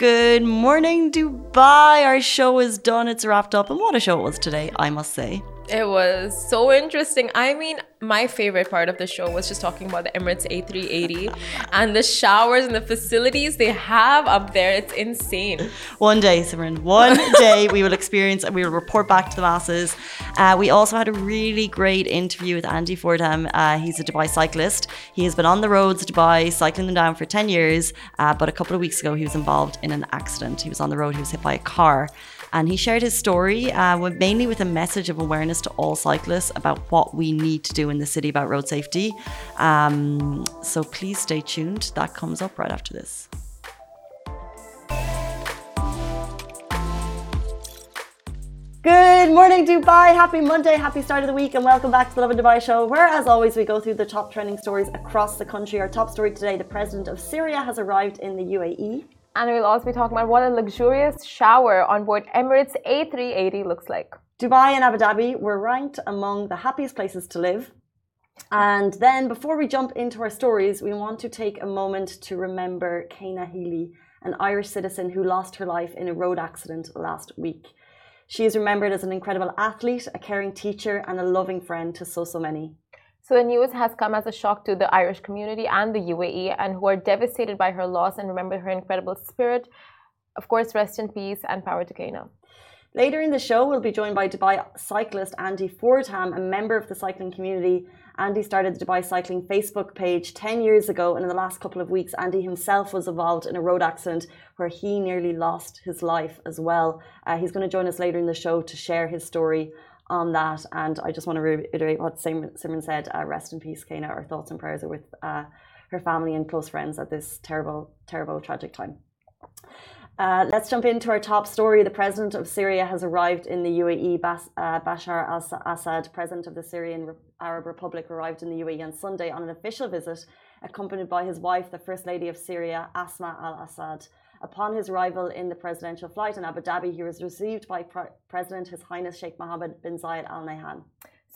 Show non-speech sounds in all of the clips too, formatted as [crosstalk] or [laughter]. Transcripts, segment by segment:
Good morning, Dubai. Our show is done. It's wrapped up. And what a show it was today, I must say. It was so interesting. I mean, my favorite part of the show was just talking about the Emirates A380 and the showers and the facilities they have up there. It's insane. One day, Simran, one [laughs] day we will experience and we will report back to the masses. Uh, we also had a really great interview with Andy Fordham. Uh, he's a Dubai cyclist. He has been on the roads Dubai, cycling them down for 10 years. Uh, but a couple of weeks ago, he was involved in an accident. He was on the road, he was hit by a car. And he shared his story uh, with, mainly with a message of awareness to all cyclists about what we need to do in the city about road safety. Um, so please stay tuned. That comes up right after this. Good morning, Dubai. Happy Monday, happy start of the week, and welcome back to the Lovin Dubai show, where, as always, we go through the top trending stories across the country. Our top story today the president of Syria has arrived in the UAE. And we'll also be talking about what a luxurious shower on board Emirates A380 looks like. Dubai and Abu Dhabi were ranked among the happiest places to live. And then, before we jump into our stories, we want to take a moment to remember Kayna Healy, an Irish citizen who lost her life in a road accident last week. She is remembered as an incredible athlete, a caring teacher, and a loving friend to so, so many. So the news has come as a shock to the Irish community and the UAE, and who are devastated by her loss and remember her incredible spirit. Of course, rest in peace and power to Kayna. Later in the show, we'll be joined by Dubai cyclist Andy Fordham, a member of the cycling community. Andy started the Dubai Cycling Facebook page 10 years ago, and in the last couple of weeks, Andy himself was involved in a road accident where he nearly lost his life as well. Uh, he's going to join us later in the show to share his story on that. And I just want to reiterate what Simran said. Uh, rest in peace, Kayna. Our thoughts and prayers are with uh, her family and close friends at this terrible, terrible, tragic time. Uh, let's jump into our top story. The president of Syria has arrived in the UAE. Bas uh, Bashar al Assad, president of the Syrian Re Arab Republic, arrived in the UAE on Sunday on an official visit, accompanied by his wife, the First Lady of Syria, Asma al Assad. Upon his arrival in the presidential flight in Abu Dhabi, he was received by Pre President His Highness Sheikh Mohammed bin Zayed Al Nahyan.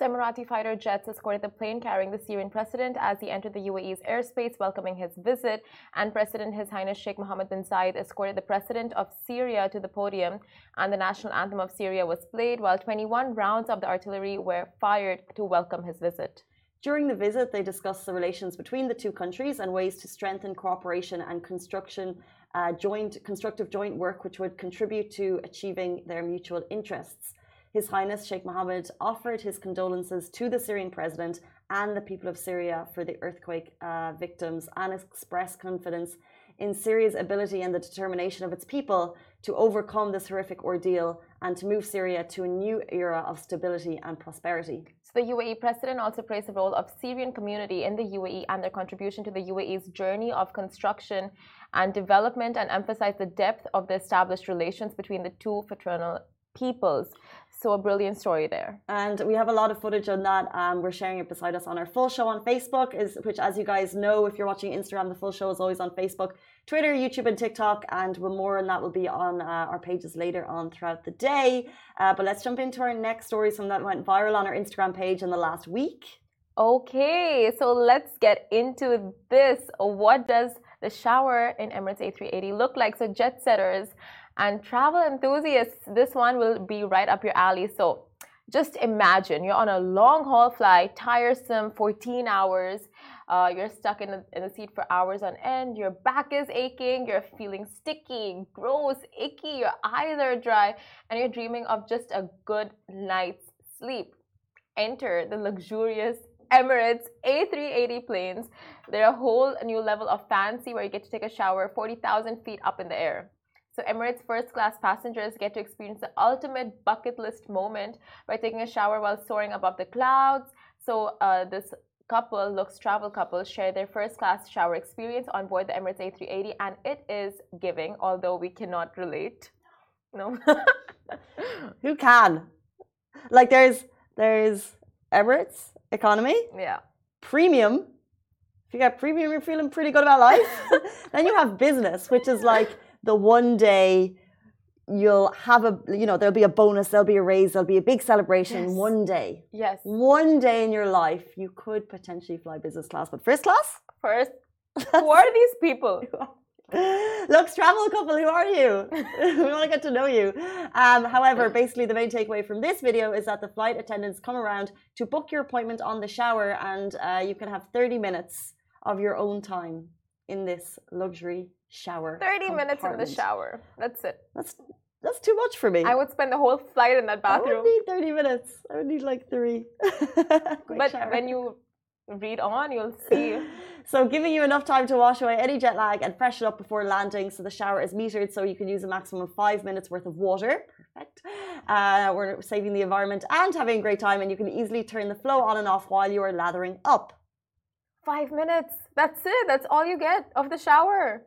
Emirati fighter jets escorted the plane carrying the Syrian president as he entered the UAE's airspace, welcoming his visit. And President His Highness Sheikh Mohammed bin Zayed escorted the president of Syria to the podium, and the national anthem of Syria was played, while 21 rounds of the artillery were fired to welcome his visit. During the visit, they discussed the relations between the two countries and ways to strengthen cooperation and construction uh, joint constructive joint work which would contribute to achieving their mutual interests. His Highness Sheikh Mohammed offered his condolences to the Syrian president and the people of Syria for the earthquake uh, victims and expressed confidence in Syria's ability and the determination of its people to overcome this horrific ordeal and to move Syria to a new era of stability and prosperity. The UAE president also praised the role of Syrian community in the UAE and their contribution to the UAE's journey of construction and development and emphasized the depth of the established relations between the two fraternal peoples. So a brilliant story there. And we have a lot of footage on that. Um, we're sharing it beside us on our full show on Facebook, is which, as you guys know, if you're watching Instagram, the full show is always on Facebook, Twitter, YouTube, and TikTok. And more on that will be on uh, our pages later on throughout the day. Uh, but let's jump into our next story, some that went viral on our Instagram page in the last week. Okay, so let's get into this. What does the shower in Emirates A380 look like. So jet setters and travel enthusiasts, this one will be right up your alley. So just imagine you're on a long haul flight, tiresome, 14 hours. Uh, you're stuck in the, in the seat for hours on end. Your back is aching. You're feeling sticky, gross, icky. Your eyes are dry, and you're dreaming of just a good night's sleep. Enter the luxurious Emirates A380 planes. They're a whole new level of fancy where you get to take a shower 40,000 feet up in the air. So Emirates first class passengers get to experience the ultimate bucket list moment by taking a shower while soaring above the clouds. So uh, this couple, looks travel couple, share their first class shower experience on board the Emirates A380 and it is giving, although we cannot relate. No. [laughs] Who can? Like there's there's Emirates economy. Yeah. Premium. If you got premium, you're feeling pretty good about life. [laughs] then you have business, which is like the one day you'll have a you know there'll be a bonus there'll be a raise there'll be a big celebration yes. one day yes one day in your life you could potentially fly business class but first class first [laughs] who are these people Lux travel couple, who are you? [laughs] [laughs] we want to get to know you. Um, however, basically, the main takeaway from this video is that the flight attendants come around to book your appointment on the shower, and uh, you can have 30 minutes of your own time in this luxury shower. 30 minutes in the shower. That's it. That's that's too much for me. I would spend the whole flight in that bathroom. I would need 30 minutes. I would need like three. [laughs] but shower. when you read on, you'll [laughs] see. So, giving you enough time to wash away any jet lag and freshen up before landing. So, the shower is metered so you can use a maximum of five minutes worth of water. Perfect. Uh, we're saving the environment and having a great time, and you can easily turn the flow on and off while you are lathering up. Five minutes. That's it. That's all you get of the shower.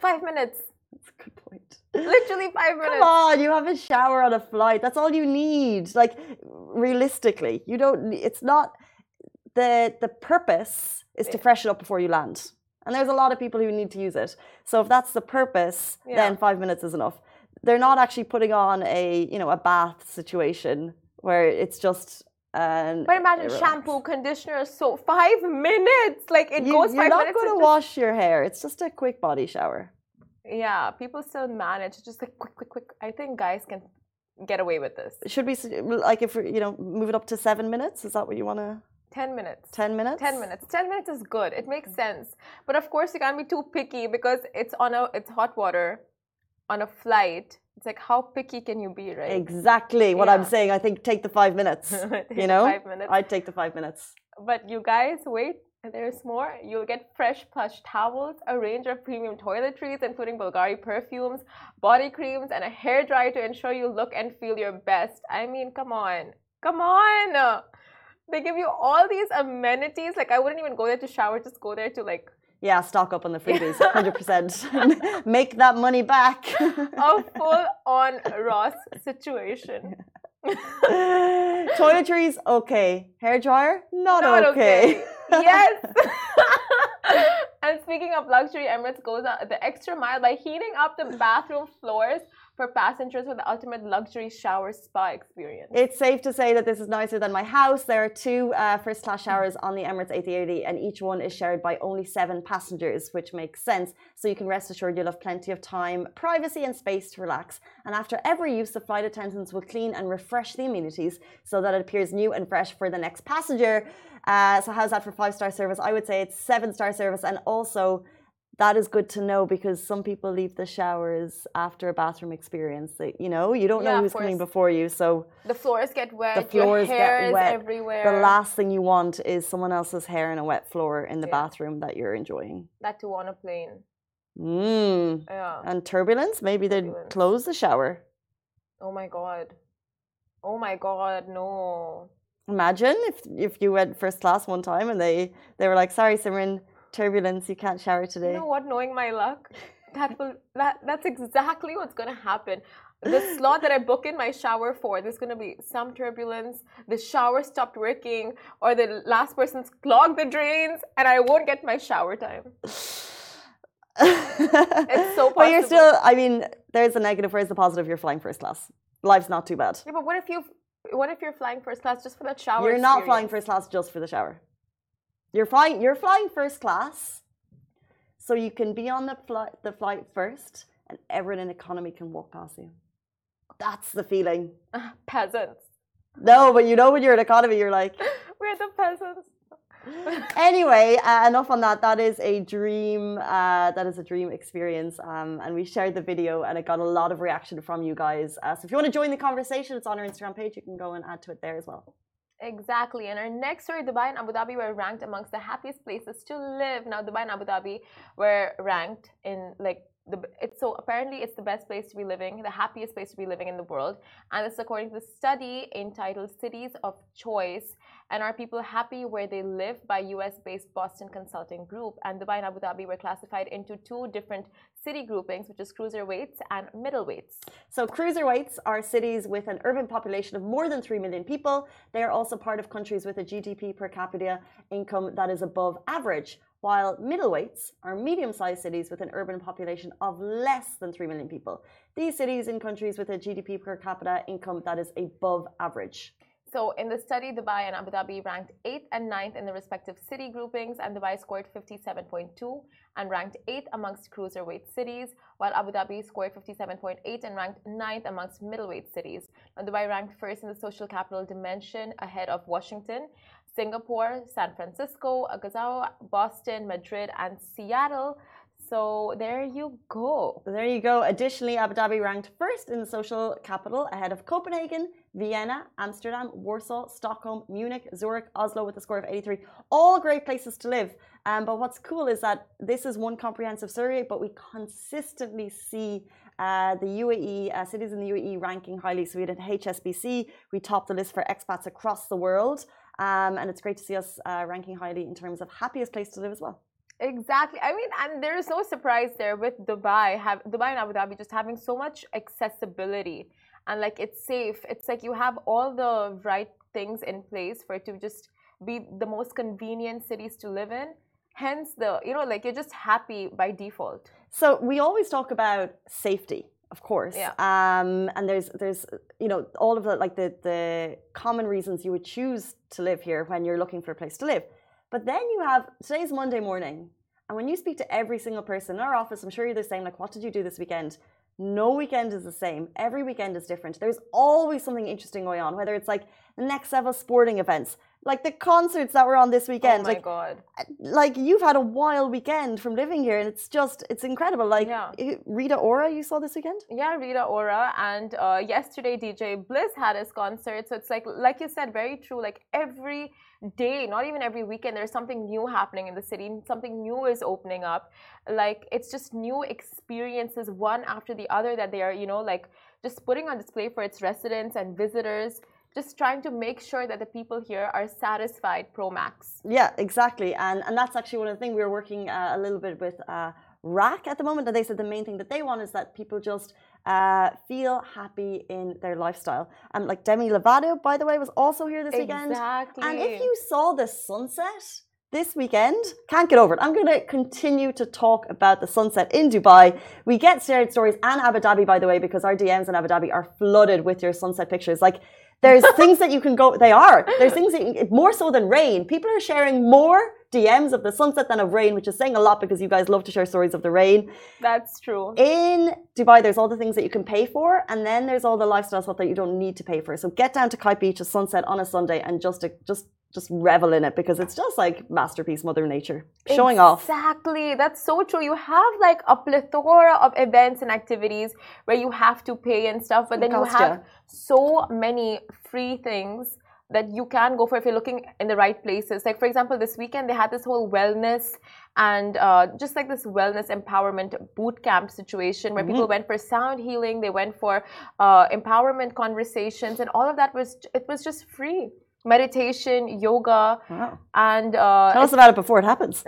Five minutes. That's a good point. Literally five minutes. Come on, you have a shower on a flight. That's all you need. Like, realistically, you don't. It's not the the purpose is to freshen up before you land. And there's a lot of people who need to use it. So if that's the purpose, yeah. then five minutes is enough. They're not actually putting on a you know a bath situation where it's just um, but imagine shampoo, conditioner, so five [laughs] minutes. Like it you, goes. You're not going to wash your hair. It's just a quick body shower. Yeah, people still manage just like quick, quick, quick. I think guys can get away with this. Should we like if we you know move it up to seven minutes? Is that what you want to? 10 minutes. 10 minutes? 10 minutes. 10 minutes is good. It makes sense. But of course, you can't be too picky because it's on a it's hot water on a flight. It's like how picky can you be, right? Exactly what yeah. I'm saying. I think take the 5 minutes. [laughs] you know? 5 minutes. I'd take the 5 minutes. But you guys wait there's more. You'll get fresh plush towels, a range of premium toiletries, including Bulgari perfumes, body creams, and a hair dryer to ensure you look and feel your best. I mean, come on. Come on. They give you all these amenities. Like I wouldn't even go there to shower. Just go there to like. Yeah, stock up on the freebies, [laughs] hundred percent. [laughs] Make that money back. [laughs] A full-on Ross situation. Toiletries, okay. Hair dryer, not, not okay. okay. yes. and speaking of luxury, Emirates goes the extra mile by heating up the bathroom floors for passengers with the ultimate luxury shower spa experience. It's safe to say that this is nicer than my house. There are two uh, first class showers on the Emirates A380, and each one is shared by only seven passengers, which makes sense. So you can rest assured you'll have plenty of time, privacy, and space to relax. And after every use, the flight attendants will clean and refresh the amenities so that it appears new and fresh for the next passenger. Uh, so, how's that for five star service? I would say it's seven star service, and also that is good to know because some people leave the showers after a bathroom experience. that you know, you don't know who's coming before you, so the floors get wet. The floors get wet. everywhere. The last thing you want is someone else's hair in a wet floor in the yeah. bathroom that you're enjoying. That too on a plane. Mm. Yeah. And turbulence. Maybe they'd close the shower. Oh my god. Oh my god. No. Imagine if if you went first class one time and they they were like, "Sorry, Simran." Turbulence. You can't shower today. You know what? Knowing my luck, [laughs] that will that that's exactly what's gonna happen. The slot that I book in my shower for, there's gonna be some turbulence. The shower stopped working, or the last person's clogged the drains, and I won't get my shower time. [laughs] it's so possible. But you're still. I mean, there's a negative. Where's the positive? You're flying first class. Life's not too bad. Yeah, but what if you? What if you're flying first class just for that shower? You're experience? not flying first class just for the shower. You're flying. You're flying first class, so you can be on the flight the flight first, and everyone in economy can walk past you. That's the feeling. Uh, peasants. No, but you know when you're in economy, you're like [laughs] we're the peasants. [laughs] anyway, uh, enough on that. That is a dream. Uh, that is a dream experience, um, and we shared the video, and it got a lot of reaction from you guys. Uh, so if you want to join the conversation, it's on our Instagram page. You can go and add to it there as well. Exactly. And our next story, Dubai and Abu Dhabi were ranked amongst the happiest places to live. Now, Dubai and Abu Dhabi were ranked in like the, it's so apparently it's the best place to be living, the happiest place to be living in the world, and this according to the study entitled "Cities of Choice." And are people happy where they live by US-based Boston Consulting Group? And Dubai and Abu Dhabi were classified into two different city groupings, which is cruiserweights and middleweights. So cruiserweights are cities with an urban population of more than three million people. They are also part of countries with a GDP per capita income that is above average while middleweights are medium sized cities with an urban population of less than 3 million people. These cities in countries with a GDP per capita income that is above average. So in the study, Dubai and Abu Dhabi ranked 8th and 9th in the respective city groupings, and Dubai scored 57.2 and ranked 8th amongst cruiserweight cities, while Abu Dhabi scored 57.8 and ranked 9th amongst middleweight cities. Now, Dubai ranked first in the social capital dimension ahead of Washington, Singapore, San Francisco, Agazao, Boston, Madrid, and Seattle. So there you go. There you go. Additionally, Abu Dhabi ranked first in the social capital ahead of Copenhagen, Vienna, Amsterdam, Warsaw, Stockholm, Munich, Zurich, Oslo with a score of 83. All great places to live. Um, but what's cool is that this is one comprehensive survey, but we consistently see uh, the UAE, uh, cities in the UAE ranking highly. So we did HSBC, we topped the list for expats across the world. Um, and it's great to see us uh, ranking highly in terms of happiest place to live as well. Exactly. I mean, and there is no surprise there with Dubai, have Dubai and Abu Dhabi just having so much accessibility and like it's safe. It's like you have all the right things in place for it to just be the most convenient cities to live in. Hence the, you know, like you're just happy by default. So we always talk about safety, of course. Yeah. Um, and there's there's you know all of the like the the common reasons you would choose to live here when you're looking for a place to live. But then you have today's Monday morning, and when you speak to every single person in our office, I'm sure you're the same. Like, what did you do this weekend? No weekend is the same. Every weekend is different. There's always something interesting going on, whether it's like the next level sporting events, like the concerts that were on this weekend. Oh my like, god! Like you've had a wild weekend from living here, and it's just it's incredible. Like Yeah. Rita Ora, you saw this weekend. Yeah, Rita Ora, and uh, yesterday DJ Bliss had his concert. So it's like, like you said, very true. Like every day, not even every weekend, there's something new happening in the city. Something new is opening up. Like it's just new experiences, one after the other, that they are, you know, like just putting on display for its residents and visitors. Just trying to make sure that the people here are satisfied. Pro Max. Yeah, exactly, and and that's actually one of the things we were working uh, a little bit with. Uh, RAC at the moment, and they said the main thing that they want is that people just uh, feel happy in their lifestyle. And like Demi Lovato, by the way, was also here this weekend. Exactly. And if you saw the sunset this weekend, can't get over it. I'm going to continue to talk about the sunset in Dubai. We get shared stories and Abu Dhabi, by the way, because our DMs in Abu Dhabi are flooded with your sunset pictures. Like, there's things that you can go, they are. There's things that you, more so than rain. People are sharing more DMs of the sunset than of rain, which is saying a lot because you guys love to share stories of the rain. That's true. In Dubai, there's all the things that you can pay for, and then there's all the lifestyle stuff that you don't need to pay for. So get down to Kite Beach at sunset on a Sunday and just just just revel in it because it's just like masterpiece Mother Nature showing off. Exactly. That's so true. You have like a plethora of events and activities where you have to pay and stuff, but then you have so many free things that you can go for if you're looking in the right places. Like for example, this weekend they had this whole wellness and uh, just like this wellness empowerment boot camp situation where people went for sound healing, they went for uh, empowerment conversations, and all of that was it was just free. Meditation, yoga, Wow. and uh, Tell us about it before it happens. [laughs]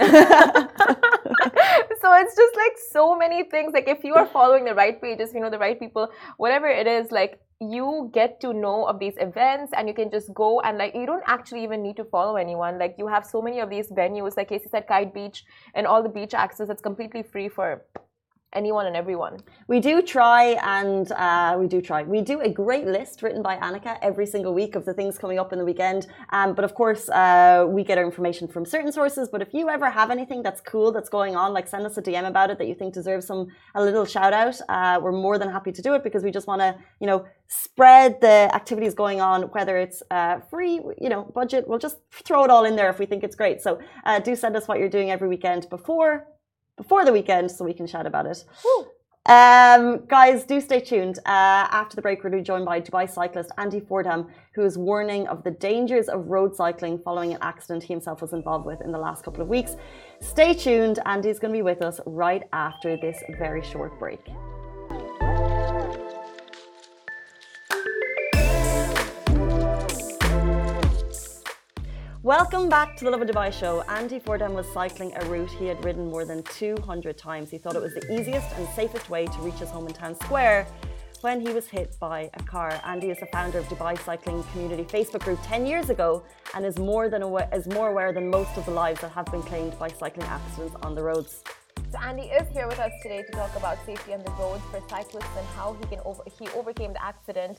so it's just like so many things like if you are following the right pages you know the right people whatever it is like you get to know of these events and you can just go and like you don't actually even need to follow anyone like you have so many of these venues like Casey said kite beach and all the beach access that's completely free for anyone and everyone We do try, and uh, we do try. We do a great list written by Annika every single week of the things coming up in the weekend. Um, but of course, uh, we get our information from certain sources. But if you ever have anything that's cool that's going on, like send us a DM about it that you think deserves some a little shout out. Uh, we're more than happy to do it because we just want to, you know, spread the activities going on, whether it's uh, free, you know, budget. We'll just throw it all in there if we think it's great. So uh, do send us what you're doing every weekend before before the weekend so we can chat about it. Um, guys, do stay tuned. Uh, after the break, we're going to be joined by Dubai cyclist Andy Fordham, who is warning of the dangers of road cycling following an accident he himself was involved with in the last couple of weeks. Stay tuned. Andy's going to be with us right after this very short break. Welcome back to the Lovin Dubai show. Andy Fordham was cycling a route he had ridden more than 200 times. He thought it was the easiest and safest way to reach his home in Town Square when he was hit by a car. Andy is the founder of Dubai Cycling Community Facebook group 10 years ago and is more than aware, is more aware than most of the lives that have been claimed by cycling accidents on the roads. So Andy is here with us today to talk about safety on the roads for cyclists and how he can over, he overcame the accident.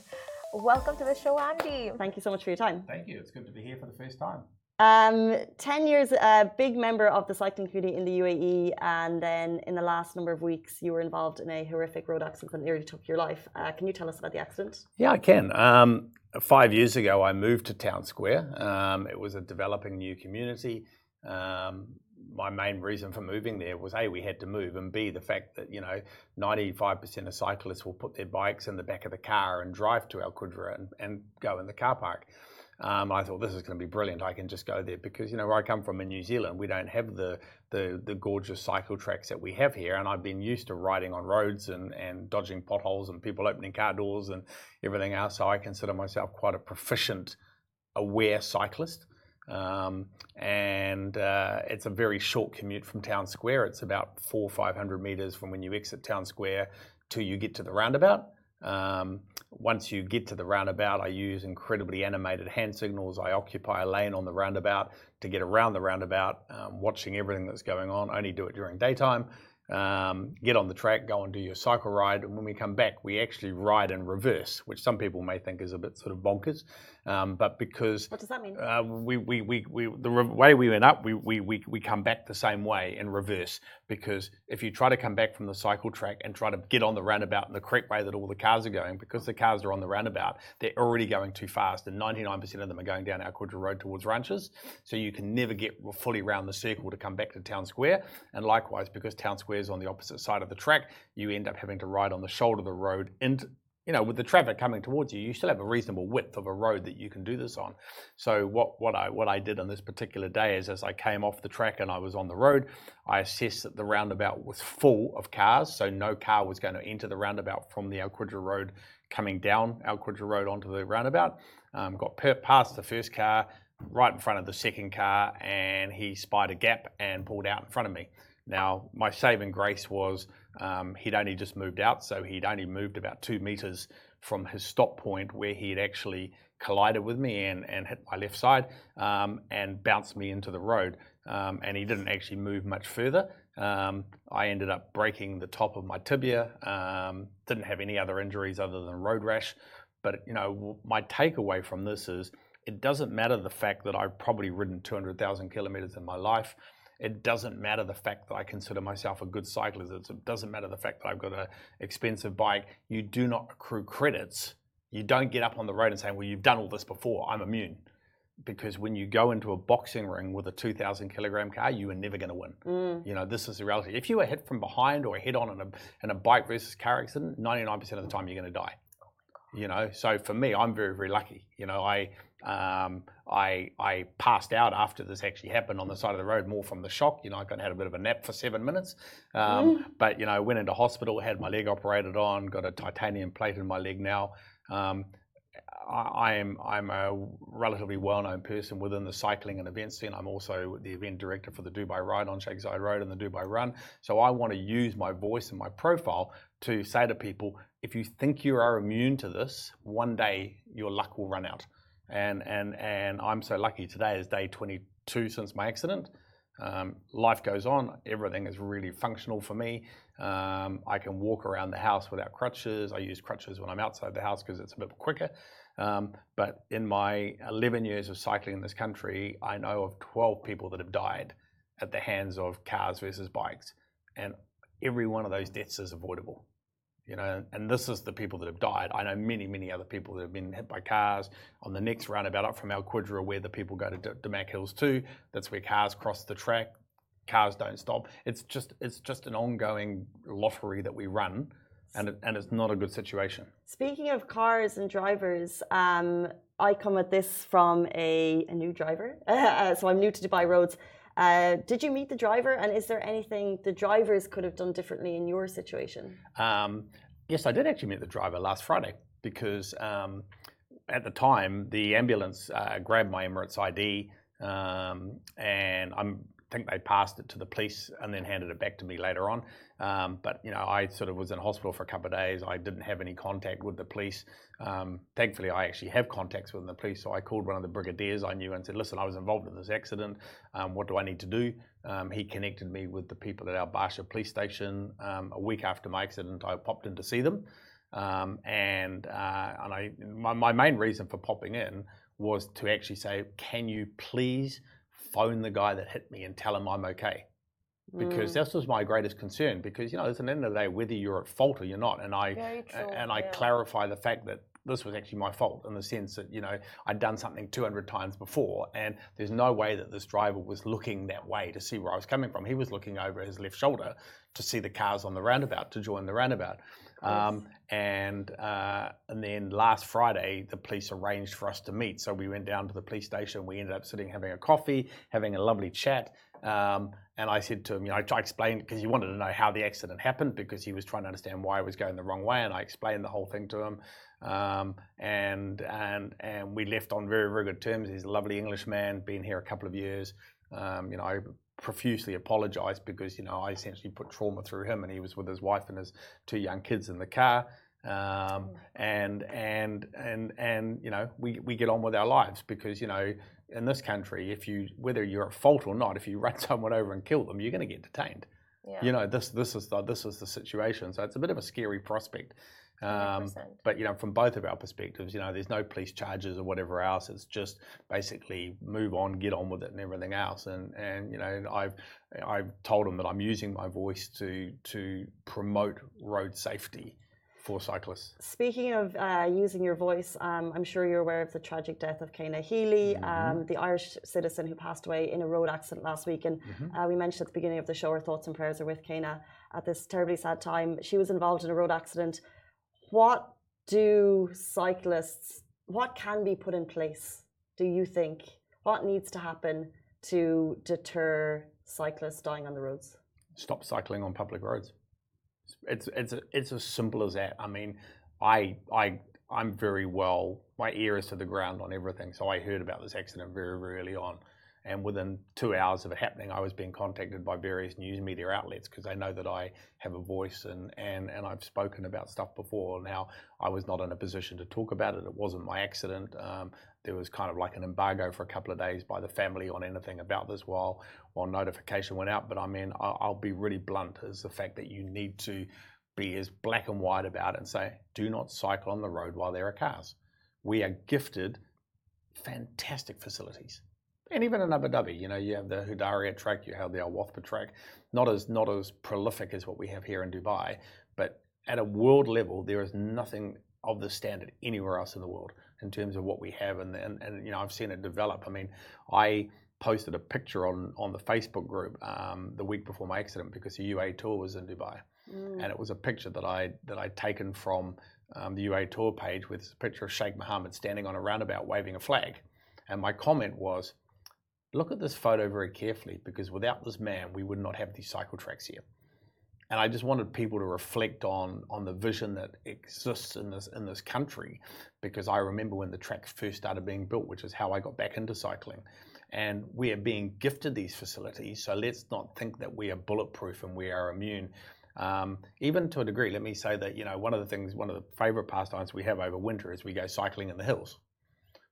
Welcome to the show, Andy. Thank you so much for your time. Thank you. It's good to be here for the first time. Um, 10 years, a big member of the cycling community in the UAE, and then in the last number of weeks, you were involved in a horrific road accident that nearly took your life. Uh, can you tell us about the accident? Yeah, I can. Um, five years ago, I moved to Town Square. Um, it was a developing new community. Um, my main reason for moving there was a we had to move, and b the fact that you know 95% of cyclists will put their bikes in the back of the car and drive to El Qudra and, and go in the car park. Um, I thought this is going to be brilliant. I can just go there because you know where I come from in New Zealand, we don't have the, the the gorgeous cycle tracks that we have here, and I've been used to riding on roads and and dodging potholes and people opening car doors and everything else. So I consider myself quite a proficient, aware cyclist. Um, and uh, it's a very short commute from Town Square. It's about four or five hundred meters from when you exit Town Square till you get to the roundabout. Um, once you get to the roundabout, I use incredibly animated hand signals. I occupy a lane on the roundabout to get around the roundabout, um, watching everything that's going on. I only do it during daytime um, get on the track, go and do your cycle ride. And when we come back, we actually ride in reverse, which some people may think is a bit sort of bonkers. Um, but because what does that mean? Uh, we, we, we, we, the way we went up, we, we, we, we come back the same way in reverse. Because if you try to come back from the cycle track and try to get on the roundabout in the correct way that all the cars are going, because the cars are on the roundabout, they're already going too fast, and 99% of them are going down Al Qudra Road towards Ranches. So you can never get fully around the circle to come back to Town Square. And likewise, because Town Square on the opposite side of the track, you end up having to ride on the shoulder of the road into you know, with the traffic coming towards you, you still have a reasonable width of a road that you can do this on. So what, what I what I did on this particular day is as I came off the track and I was on the road, I assessed that the roundabout was full of cars, so no car was going to enter the roundabout from the Al Qudra Road coming down Al Qudra Road onto the roundabout. Um, got per- past the first car, right in front of the second car, and he spied a gap and pulled out in front of me. Now, my saving grace was um, he'd only just moved out, so he'd only moved about two meters from his stop point where he had actually collided with me and, and hit my left side um, and bounced me into the road. Um, and he didn't actually move much further. Um, I ended up breaking the top of my tibia. Um, didn't have any other injuries other than road rash. But you know, my takeaway from this is it doesn't matter the fact that I've probably ridden 200,000 kilometers in my life. It doesn't matter the fact that I consider myself a good cyclist. It doesn't matter the fact that I've got an expensive bike. You do not accrue credits. You don't get up on the road and say, well, you've done all this before. I'm immune. Because when you go into a boxing ring with a 2,000 kilogram car, you are never going to win. Mm. You know, this is the reality. If you are hit from behind or head on in a, in a bike versus car accident, 99% of the time you're going to die. You know, so for me, I'm very, very lucky. You know, I um, I, I passed out after this actually happened on the side of the road, more from the shock. You know, I kind of had a bit of a nap for seven minutes. Um, mm. But, you know, went into hospital, had my leg operated on, got a titanium plate in my leg now. Um, I, am I'm a relatively well-known person within the cycling and event scene. I'm also the event director for the Dubai Ride on Sheikh Zayed Road and the Dubai Run. So I want to use my voice and my profile to say to people, if you think you are immune to this, one day your luck will run out and and and I'm so lucky. Today is day 22 since my accident. Um, life goes on. Everything is really functional for me. Um, I can walk around the house without crutches. I use crutches when I'm outside the house because it's a bit quicker. Um, but in my 11 years of cycling in this country, I know of 12 people that have died at the hands of cars versus bikes, and every one of those deaths is avoidable you know, and this is the people that have died. I know many, many other people that have been hit by cars on the next roundabout up from Al Qudra, where the people go to D- Hills too. That's where cars cross the track. Cars don't stop. It's just, it's just an ongoing lottery that we run, and it, and it's not a good situation. Speaking of cars and drivers, um, I come at this from a, a new driver, [laughs] so I'm new to Dubai roads. Uh, did you meet the driver, and is there anything the drivers could have done differently in your situation? Um, yes, I did actually meet the driver last Friday because um, at the time the ambulance uh, grabbed my Emirates ID, um, and I'm think they passed it to the police and then handed it back to me later on. Um, but you know, I sort of was in hospital for a couple of days. I didn't have any contact with the police. Um, thankfully, I actually have contacts with the police, so I called one of the brigadiers I knew and said, "Listen, I was involved in this accident. Um, what do I need to do?" Um, he connected me with the people at Al Barsha police station. Um, a week after my accident, I popped in to see them. Um, and uh, and I my, my main reason for popping in was to actually say, can you please phone the guy that hit me and tell him I'm okay? Because mm. this was my greatest concern. Because you know, at the end of the day, whether you're at fault or you're not, and I and I yeah. clarify the fact that this was actually my fault in the sense that you know I'd done something 200 times before, and there's no way that this driver was looking that way to see where I was coming from. He was looking over his left shoulder to see the cars on the roundabout to join the roundabout. Um, and uh, and then last Friday, the police arranged for us to meet. So we went down to the police station. We ended up sitting having a coffee, having a lovely chat. Um, and I said to him, you know, I explained because he wanted to know how the accident happened because he was trying to understand why I was going the wrong way, and I explained the whole thing to him. Um, and and and we left on very very good terms. He's a lovely Englishman, been here a couple of years. Um, you know, I profusely apologized because you know I essentially put trauma through him, and he was with his wife and his two young kids in the car. Um, mm. and and and and you know we, we get on with our lives because you know in this country if you whether you're at fault or not if you [laughs] run someone over and kill them you're going to get detained yeah. you know this this is the this is the situation so it's a bit of a scary prospect um, but you know, from both of our perspectives, you know, there's no police charges or whatever else. It's just basically move on, get on with it, and everything else. And and you know, I've I've told them that I'm using my voice to to promote road safety for cyclists. Speaking of uh, using your voice, um, I'm sure you're aware of the tragic death of Kena Healy, mm-hmm. um, the Irish citizen who passed away in a road accident last week. And mm-hmm. uh, we mentioned at the beginning of the show, our thoughts and prayers are with Kena at this terribly sad time. She was involved in a road accident what do cyclists, what can be put in place, do you think? What needs to happen to deter cyclists dying on the roads? Stop cycling on public roads. It's it's it's as simple as that. I mean, I I I'm very well. My ear is to the ground on everything. So I heard about this accident very very early on. And within two hours of it happening, I was being contacted by various news media outlets because they know that I have a voice and, and, and I've spoken about stuff before. Now, I was not in a position to talk about it. It wasn't my accident. Um, there was kind of like an embargo for a couple of days by the family on anything about this while, while notification went out. But I mean, I'll, I'll be really blunt is the fact that you need to be as black and white about it and say, do not cycle on the road while there are cars. We are gifted fantastic facilities and even in Abu Dhabi, you know, you have the Hudaria track, you have the Al Wathba track, not as not as prolific as what we have here in Dubai, but at a world level, there is nothing of the standard anywhere else in the world in terms of what we have, and and, and you know, I've seen it develop. I mean, I posted a picture on on the Facebook group um, the week before my accident because the UA tour was in Dubai, mm. and it was a picture that I that I'd taken from um, the UA tour page with a picture of Sheikh Mohammed standing on a roundabout waving a flag, and my comment was look at this photo very carefully because without this man, we would not have these cycle tracks here. And I just wanted people to reflect on on the vision that exists in this in this country, because I remember when the tracks first started being built, which is how I got back into cycling. And we are being gifted these facilities, so let's not think that we are bulletproof and we are immune. Um, even to a degree, let me say that you know one of the things, one of the favourite pastimes we have over winter is we go cycling in the hills.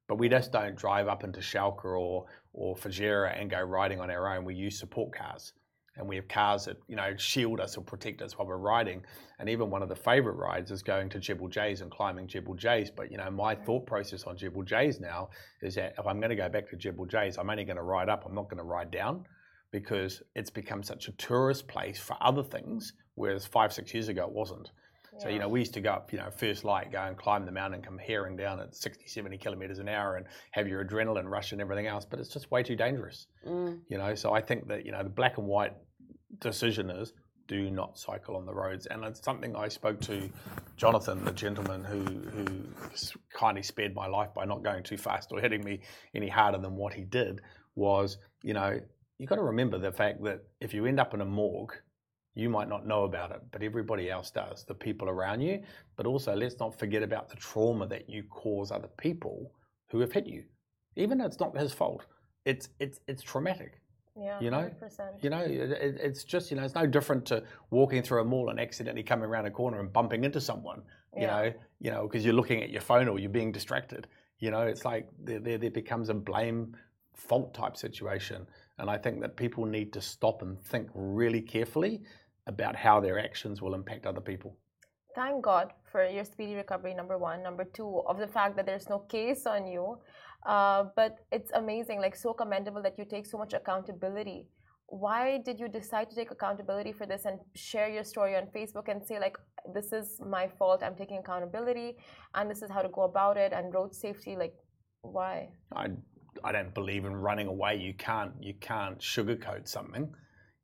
But we just don't drive up into Schalke or, or Fujairah and go riding on our own. We use support cars. And we have cars that, you know, shield us or protect us while we're riding. And even one of the favorite rides is going to Jebel Jais and climbing Jebel Jais. But, you know, my mm. thought process on Jebel Jais now is that if I'm going to go back to Jebel Jais, I'm only going to ride up. I'm not going to ride down because it's become such a tourist place for other things, whereas five, six years ago it wasn't. So, you know, we used to go up, you know, first light, go and climb the mountain, come herring down at 60, 70 kilometers an hour and have your adrenaline rush and everything else. But it's just way too dangerous, mm. you know. So I think that, you know, the black and white decision is do not cycle on the roads. And it's something I spoke to Jonathan, the gentleman who, who kindly spared my life by not going too fast or hitting me any harder than what he did was, you know, you've got to remember the fact that if you end up in a morgue, you might not know about it, but everybody else does, the people around you. But also, let's not forget about the trauma that you cause other people who have hit you. Even though it's not his fault, it's it's it's traumatic. Yeah, you know, 100%. you know, it, it's just you know, it's no different to walking through a mall and accidentally coming around a corner and bumping into someone. You yeah. know, you know, because you're looking at your phone or you're being distracted. You know, it's like there, there there becomes a blame fault type situation. And I think that people need to stop and think really carefully about how their actions will impact other people. thank God for your speedy recovery, number one. Number two, of the fact that there's no case on you. Uh, but it's amazing, like so commendable that you take so much accountability. Why did you decide to take accountability for this and share your story on Facebook and say, like, this is my fault, I'm taking accountability, and this is how to go about it, and road safety, like, why? I, I don't believe in running away. You can't, you can't sugarcoat something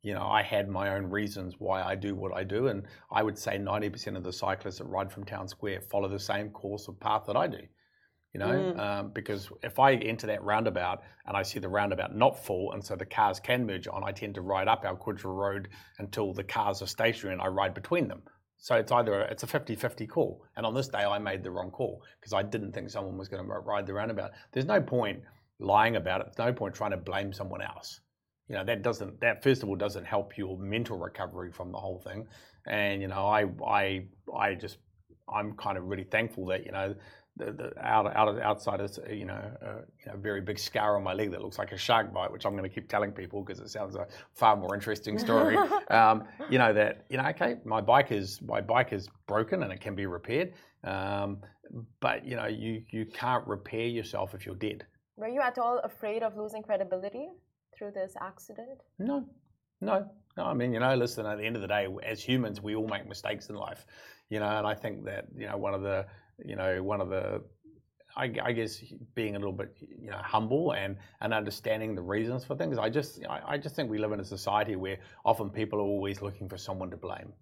you know, I had my own reasons why I do what I do, and I would say 90% of the cyclists that ride from Town Square follow the same course of path that I do. You know, mm. um, because if I enter that roundabout and I see the roundabout not full, and so the cars can merge on, I tend to ride up Al Qudra Road until the cars are stationary, and I ride between them. So it's either a, it's a 50-50 call, and on this day I made the wrong call because I didn't think someone was going to ride the roundabout. There's no point lying about it. There's no point trying to blame someone else you know that doesn't that first of all doesn't help your mental recovery from the whole thing and you know i i i just i'm kind of really thankful that you know the, the out, out outside is you know, a, very big scar on my leg that looks like a shark bite, which I'm going to keep telling people because it sounds a far more interesting story. [laughs] um, you know that you know okay, my bike is my bike is broken and it can be repaired, um, but you know you you can't repair yourself if you're dead. Were you at all afraid of losing credibility? Through this accident? No, no, no. I mean, you know, listen. At the end of the day, as humans, we all make mistakes in life, you know. And I think that you know one of the, you know, one of the, I, I guess being a little bit, you know, humble and and understanding the reasons for things. I just, I, I just think we live in a society where often people are always looking for someone to blame.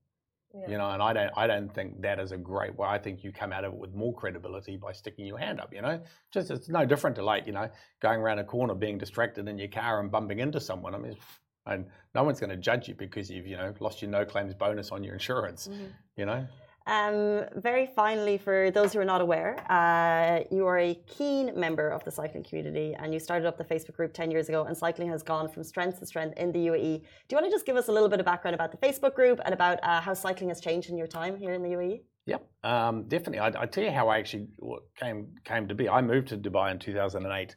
Yeah. You know, and I don't, I don't think that is a great way. I think you come out of it with more credibility by sticking your hand up. You know, just it's no different to like you know going around a corner, being distracted in your car and bumping into someone. I mean, and no one's going to judge you because you've you know lost your no claims bonus on your insurance. Mm-hmm. You know. Um, very finally, for those who are not aware, uh, you are a keen member of the cycling community and you started up the Facebook group 10 years ago, and cycling has gone from strength to strength in the UAE. Do you want to just give us a little bit of background about the Facebook group and about uh, how cycling has changed in your time here in the UAE? Yep, um, definitely. I, I tell you how I actually came came to be. I moved to Dubai in 2008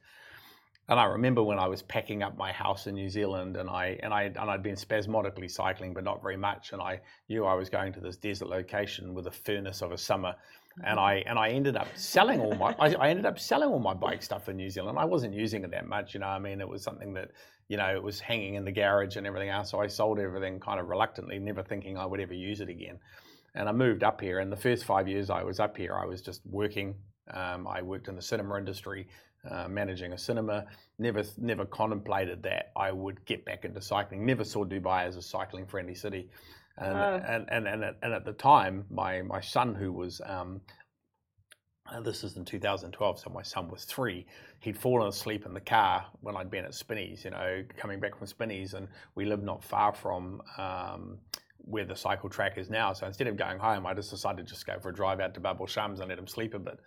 and I remember when I was packing up my house in New Zealand, and I and I and I'd been spasmodically cycling, but not very much. And I knew I was going to this desert location with a furnace of a summer, and I and I ended up selling all my I, I, ended up selling all my bike stuff in New Zealand. I wasn't using it that much, you know. I mean, it was something that you know it was hanging in the garage and everything else. So I sold everything kind of reluctantly, never thinking I would ever use it again. And I moved up here. And the first five years I was up here, I was just working. Um, I worked in the cinema industry, uh, managing a cinema. Never, never contemplated that I would get back into cycling. Never saw Dubai as a cycling friendly city. And, oh. and, and, and, at, and, at, the time, my, my son, who was, um, uh, this is in 2012, so my son was three, he'd fallen asleep in the car when I'd been at Spinneys, you know, coming back from Spinneys, and we lived not far from um, where the cycle track is now. So instead of going home, I just decided to just go for a drive out to Bab el Shams and let him sleep a bit.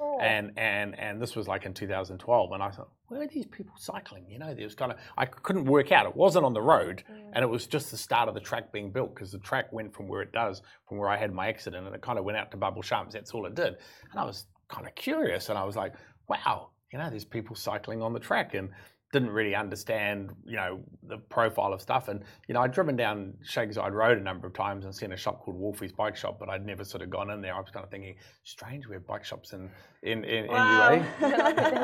Oh. And and and this was like in 2012, and I thought, where are these people cycling? You know, there was kind of I couldn't work out. It wasn't on the road, mm. and it was just the start of the track being built because the track went from where it does, from where I had my accident, and it kind of went out to Bab el Shams. That's all it did, and I was kind of curious, and I was like, wow, you know, there's people cycling on the track, and didn't really understand, you know, the profile of stuff. And, you know, I'd driven down Sheikh Zayed Road a number of times and seen a shop called Wolfi's Bike Shop, but I'd never sort of gone in there. I was kind of thinking, strange, we have bike shops in, in, in, wow. [laughs] [laughs] in UA.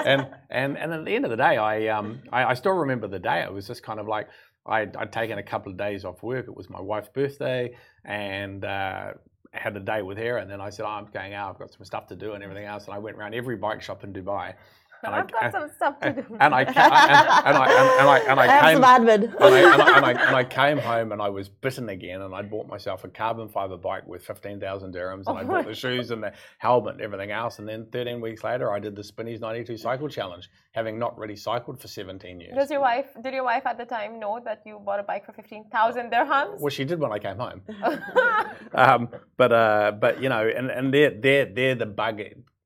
and, and, and at the end of the day, I, um, I, I, still remember the day. It was just kind of like, I'd, I'd taken a couple of days off work. It was my wife's birthday and, uh, had a day with her, and then I said, oh, I'm going out. I've got some stuff to do and everything else. And I went around every bike shop in Dubai and I've I, got some stuff to do. And I, and, and, I, and, I, and I, I came, admin. and, I, and, I, and, I, and I came home and I was bitten again, and I bought myself a carbon fiber bike with fifteen thousand dirhams, and oh I bought the shoes and the helmet and everything else. And then thirteen weeks later, I did the Spinneys ninety two cycle challenge, having not really cycled for seventeen years. Does your wife? Did your wife at the time know that you bought a bike for fifteen thousand dirhams? Well, she did when I came home. [laughs] um, but uh, but you know, and and they're they're they're the bug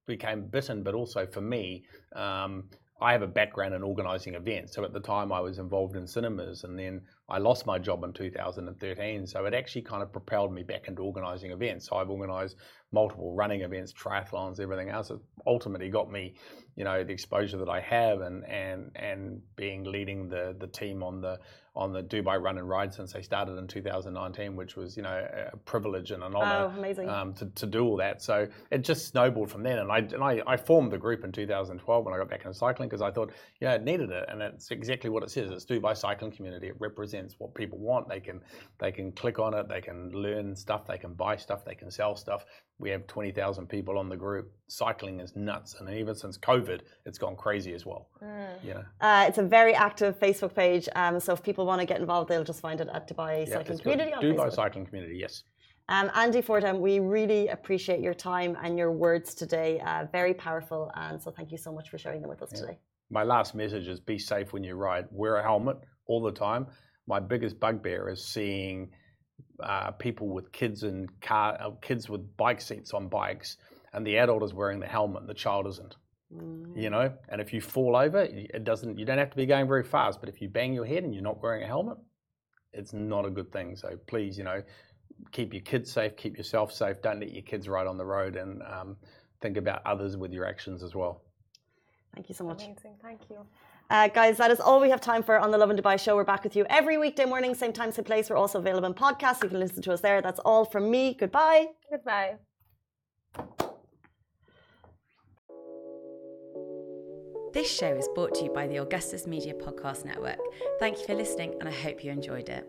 became bitten, but also for me, um, I have a background in organising events. So at the time, I was involved in cinemas, and then I lost my job in 2013, so it actually kind of propelled me back into organising events. So I've organised multiple running events, triathlons, everything else. It ultimately got me, you know, the exposure that I have, and and and being leading the the team on the on the Dubai Run and Ride since they started in 2019, which was you know a privilege and an honour oh, um, to, to do all that. So it just snowballed from then, and I and I, I formed the group in 2012 when I got back into cycling because I thought yeah it needed it, and that's exactly what it says. It's Dubai Cycling Community. It represents what people want. They can they can click on it, they can learn stuff, they can buy stuff, they can sell stuff we have 20,000 people on the group. Cycling is nuts. And even since COVID, it's gone crazy as well. Mm. Yeah. Uh, it's a very active Facebook page. Um, so if people want to get involved, they'll just find it at Dubai yeah, Cycling Community. Dubai Facebook. Dubai Cycling Community, yes. Um, Andy Fordham, we really appreciate your time and your words today. Uh, very powerful. And so thank you so much for sharing them with us yeah. today. My last message is be safe when you ride. Wear a helmet all the time. My biggest bugbear is seeing uh, people with kids and car, uh, kids with bike seats on bikes, and the adult is wearing the helmet, and the child isn't. Mm. You know, and if you fall over, it doesn't. You don't have to be going very fast, but if you bang your head and you're not wearing a helmet, it's not a good thing. So please, you know, keep your kids safe, keep yourself safe. Don't let your kids ride on the road, and um, think about others with your actions as well. Thank you so much. Amazing. Thank you. Uh, guys, that is all we have time for on the Lovin Dubai show. We're back with you every weekday morning, same time, same place. We're also available in podcasts. You can listen to us there. That's all from me. Goodbye. Goodbye. This show is brought to you by the Augustus Media Podcast Network. Thank you for listening, and I hope you enjoyed it.